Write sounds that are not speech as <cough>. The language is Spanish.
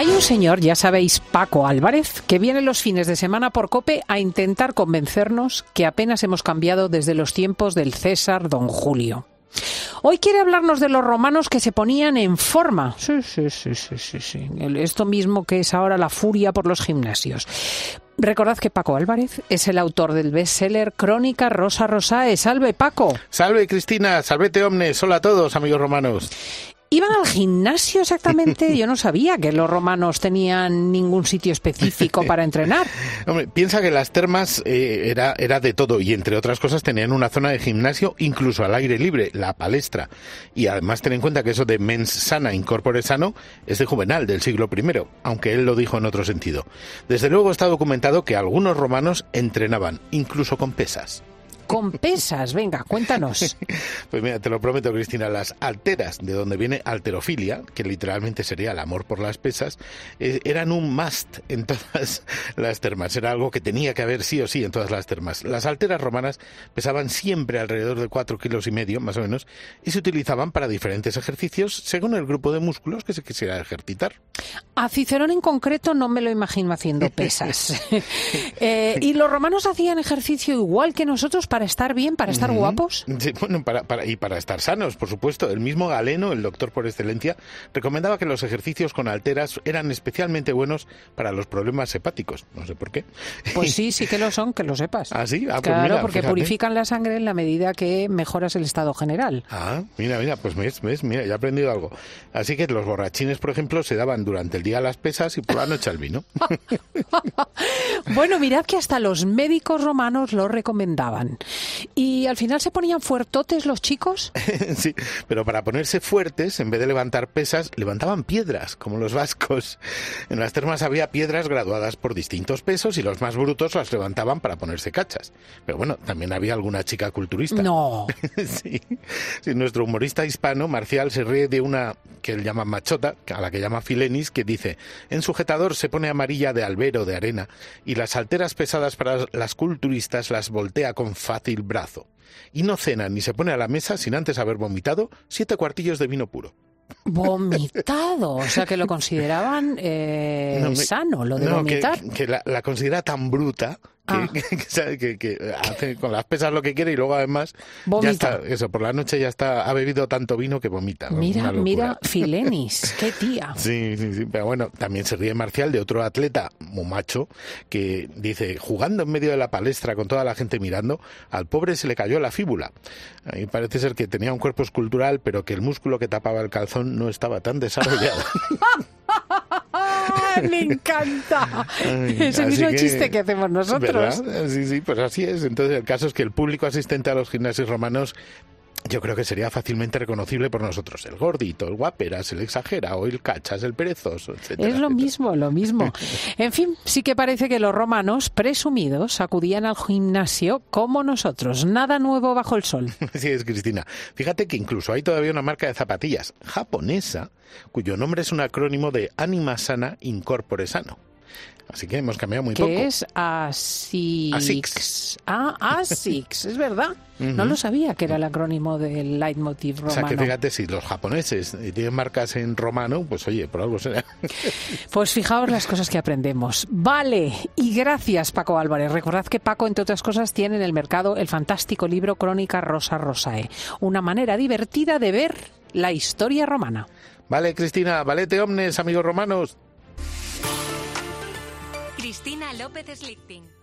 Hay un señor, ya sabéis, Paco Álvarez, que viene los fines de semana por Cope a intentar convencernos que apenas hemos cambiado desde los tiempos del César Don Julio. Hoy quiere hablarnos de los romanos que se ponían en forma. Sí, sí, sí, sí, sí. Esto mismo que es ahora la furia por los gimnasios. Recordad que Paco Álvarez es el autor del bestseller Crónica Rosa Rosae. Salve, Paco. Salve, Cristina. Salvete, omnes. Hola a todos, amigos romanos. ¿Iban al gimnasio exactamente? <laughs> Yo no sabía que los romanos tenían ningún sitio específico para entrenar. <laughs> Hombre, piensa que las termas eh, era, era de todo y entre otras cosas tenían una zona de gimnasio incluso al aire libre, la palestra. Y además ten en cuenta que eso de mens sana, incorpore sano, es de Juvenal, del siglo I, aunque él lo dijo en otro sentido. Desde luego está documentado que algunos romanos entrenaban, incluso con pesas con pesas. Venga, cuéntanos. <laughs> Pues mira, te lo prometo, Cristina, las alteras, de donde viene alterofilia, que literalmente sería el amor por las pesas, eh, eran un must en todas <laughs> las termas. Era algo que tenía que haber sí o sí en todas las termas. Las alteras romanas pesaban siempre alrededor de cuatro kilos y medio, más o menos, y se utilizaban para diferentes ejercicios según el grupo de músculos que se quisiera ejercitar. A Cicerón en concreto no me lo imagino haciendo pesas. <laughs> Eh, ¿Y los romanos hacían ejercicio igual que nosotros para estar bien, para estar guapos? Sí, bueno, para, para, y para estar sanos, por supuesto. El mismo Galeno, el doctor por excelencia, recomendaba que los ejercicios con alteras eran especialmente buenos para los problemas hepáticos. No sé por qué. Pues sí, <laughs> sí que lo son, que lo sepas. Ah, sí, ah, pues claro, porque purifican la sangre en la medida que mejoras el estado general. Ah, mira, mira, pues ves, ves, mira, ya he aprendido algo. Así que los borrachines, por ejemplo, se daban durante el día las pesas y por la noche al vino. <laughs> <laughs> bueno, mirad que hasta los médicos romanos lo recomendaban. ¿Y al final se ponían fuertotes los chicos? <laughs> sí, pero para ponerse fuertes, en vez de levantar pesas, levantaban piedras, como los vascos. En las termas había piedras graduadas por distintos pesos y los más brutos las levantaban para ponerse cachas. Pero bueno, también había alguna chica culturista. No. <laughs> sí. sí. Nuestro humorista hispano, Marcial, se ríe de una que él llama machota, a la que llama Filenis, que dice, en sujetador se pone amarilla de albero, de arena, y las alteras pesadas para las culturistas las voltea con fácil brazo. Y no cena ni se pone a la mesa sin antes haber vomitado siete cuartillos de vino puro. Vomitado, o sea que lo consideraban eh, sano, lo de vomitar. Que, la, la, considera tan bruta Ah. <laughs> que, hace con las pesas lo que quiere y luego además ya está, eso, por la noche ya está, ha bebido tanto vino que vomita. Mira, mira, <laughs> Filenis, qué tía. Sí, sí, sí, pero bueno, también se ríe Marcial de otro atleta, muy macho, que dice, jugando en medio de la palestra con toda la gente mirando, al pobre se le cayó la fíbula. Y parece ser que tenía un cuerpo escultural, pero que el músculo que tapaba el calzón no estaba tan desarrollado. <laughs> me encanta. es el mismo chiste que hacemos nosotros. Sí, sí, pues así es. Entonces, el caso es que el público asistente a los gimnasios romanos yo creo que sería fácilmente reconocible por nosotros. El gordito, el guaperas, el exagerado, el cachas, el perezoso, etc. Es lo mismo, lo mismo. <laughs> En fin, sí que parece que los romanos, presumidos, acudían al gimnasio como nosotros. Nada nuevo bajo el sol. <laughs> Sí, es Cristina. Fíjate que incluso hay todavía una marca de zapatillas japonesa cuyo nombre es un acrónimo de Anima Sana Incorpore Sano. Así que hemos cambiado muy poco. Que es ASICS. Ah, ASICS, es verdad. No lo sabía que era el acrónimo del leitmotiv romano. O sea, que fíjate, si los japoneses tienen marcas en romano, pues oye, por algo será. <laughs> Pues fijaos las cosas que aprendemos. Vale, y gracias Paco Álvarez. Recordad que Paco, entre otras cosas, tiene en el mercado el fantástico libro Crónica Rosa Rosae. Una manera divertida de ver la historia romana. Vale, Cristina, valete omnes, amigos romanos. Cristina López Slichting.